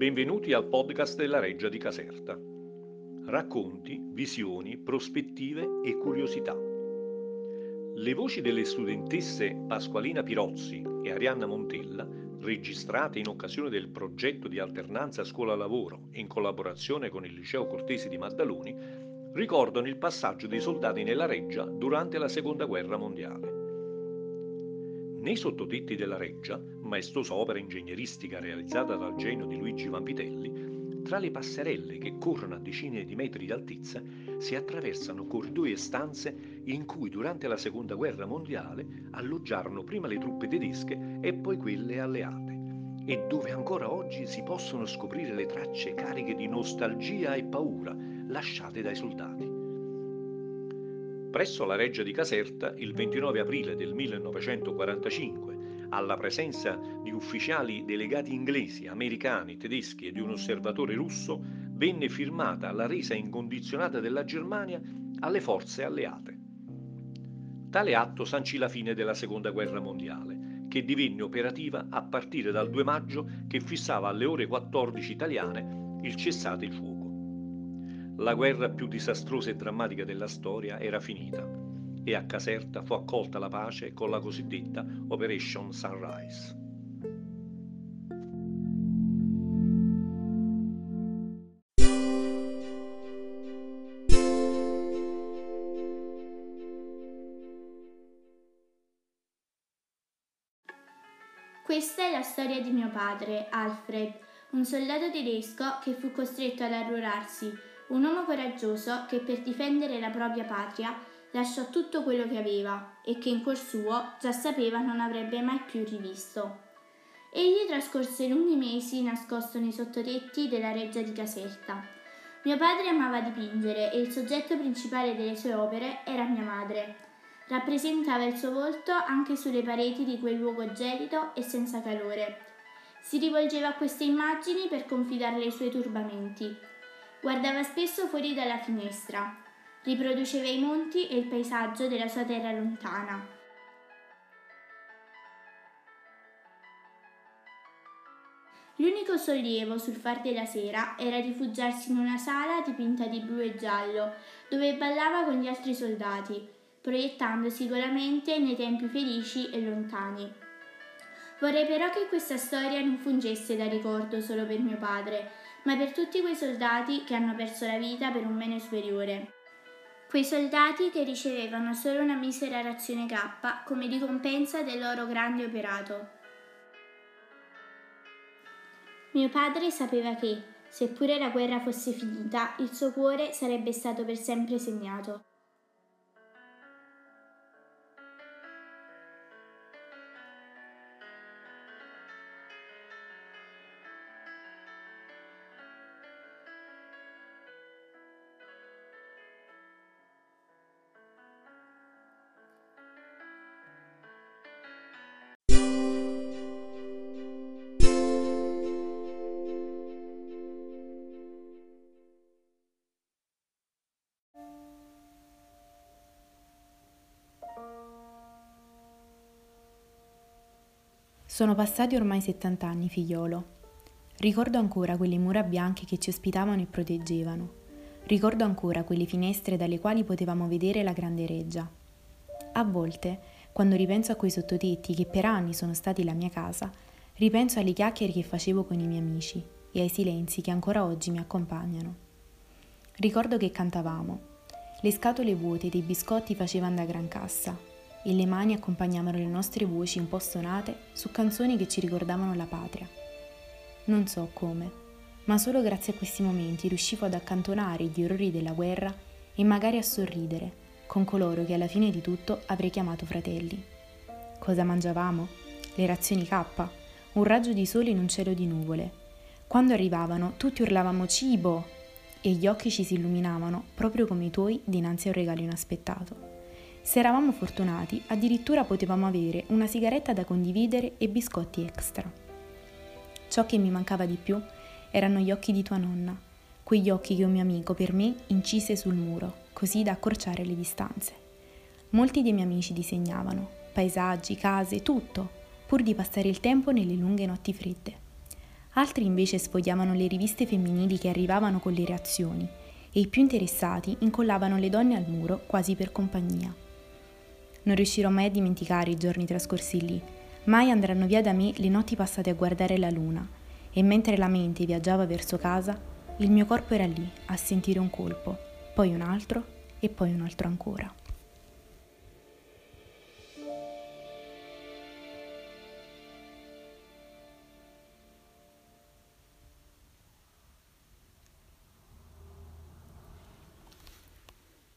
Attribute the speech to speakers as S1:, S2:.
S1: Benvenuti al podcast della Reggia di Caserta. Racconti, visioni, prospettive e curiosità. Le voci delle studentesse Pasqualina Pirozzi e Arianna Montella, registrate in occasione del progetto di alternanza scuola-lavoro in collaborazione con il Liceo Cortesi di Maddaloni, ricordano il passaggio dei soldati nella Reggia durante la Seconda Guerra Mondiale. Nei sottotetti della Reggia, maestosa opera ingegneristica realizzata dal genio di Luigi Vampitelli, tra le passerelle che corrono a decine di metri di altezza si attraversano corridoi e stanze in cui durante la Seconda Guerra Mondiale alloggiarono prima le truppe tedesche e poi quelle alleate e dove ancora oggi si possono scoprire le tracce cariche di nostalgia e paura lasciate dai soldati. Presso la Reggia di Caserta, il 29 aprile del 1945, alla presenza di ufficiali delegati inglesi, americani, tedeschi e di un osservatore russo, venne firmata la resa incondizionata della Germania alle forze alleate. Tale atto sancì la fine della Seconda Guerra Mondiale, che divenne operativa a partire dal 2 maggio che fissava alle ore 14 italiane il cessate il fuoco. La guerra più disastrosa e drammatica della storia era finita e a Caserta fu accolta la pace con la cosiddetta Operation Sunrise.
S2: Questa è la storia di mio padre, Alfred, un soldato tedesco che fu costretto ad arruolarsi un uomo coraggioso che per difendere la propria patria lasciò tutto quello che aveva e che in cuor suo già sapeva non avrebbe mai più rivisto. Egli trascorse lunghi mesi nascosto nei sottotetti della reggia di Caserta. Mio padre amava dipingere e il soggetto principale delle sue opere era mia madre. Rappresentava il suo volto anche sulle pareti di quel luogo gelido e senza calore. Si rivolgeva a queste immagini per confidarle i suoi turbamenti Guardava spesso fuori dalla finestra, riproduceva i monti e il paesaggio della sua terra lontana. L'unico sollievo sul far della sera era rifugiarsi in una sala dipinta di blu e giallo, dove ballava con gli altri soldati, proiettandosi golamente nei tempi felici e lontani. Vorrei però che questa storia non fungesse da ricordo solo per mio padre, ma per tutti quei soldati che hanno perso la vita per un bene superiore. Quei soldati che ricevevano solo una misera razione K come ricompensa del loro grande operato. Mio padre sapeva che, seppure la guerra fosse finita, il suo cuore sarebbe stato per sempre segnato.
S3: Sono passati ormai 70 anni, figliolo. Ricordo ancora quelle mura bianche che ci ospitavano e proteggevano. Ricordo ancora quelle finestre dalle quali potevamo vedere la grande reggia. A volte, quando ripenso a quei sottotetti che per anni sono stati la mia casa, ripenso alle chiacchiere che facevo con i miei amici e ai silenzi che ancora oggi mi accompagnano. Ricordo che cantavamo. Le scatole vuote dei biscotti facevano da gran cassa e le mani accompagnavano le nostre voci un po' stonate su canzoni che ci ricordavano la patria. Non so come, ma solo grazie a questi momenti riuscivo ad accantonare gli orrori della guerra e magari a sorridere con coloro che alla fine di tutto avrei chiamato fratelli. Cosa mangiavamo? Le razioni K, un raggio di sole in un cielo di nuvole. Quando arrivavano tutti urlavamo cibo e gli occhi ci si illuminavano proprio come i tuoi dinanzi a un regalo inaspettato. Se eravamo fortunati, addirittura potevamo avere una sigaretta da condividere e biscotti extra. Ciò che mi mancava di più erano gli occhi di tua nonna, quegli occhi che un mio amico per me incise sul muro, così da accorciare le distanze. Molti dei miei amici disegnavano, paesaggi, case, tutto, pur di passare il tempo nelle lunghe notti fredde. Altri invece sfogliavano le riviste femminili che arrivavano con le reazioni e i più interessati incollavano le donne al muro quasi per compagnia. Non riuscirò mai a dimenticare i giorni trascorsi lì, mai andranno via da me le notti passate a guardare la luna e mentre la mente viaggiava verso casa, il mio corpo era lì a sentire un colpo, poi un altro e poi un altro ancora.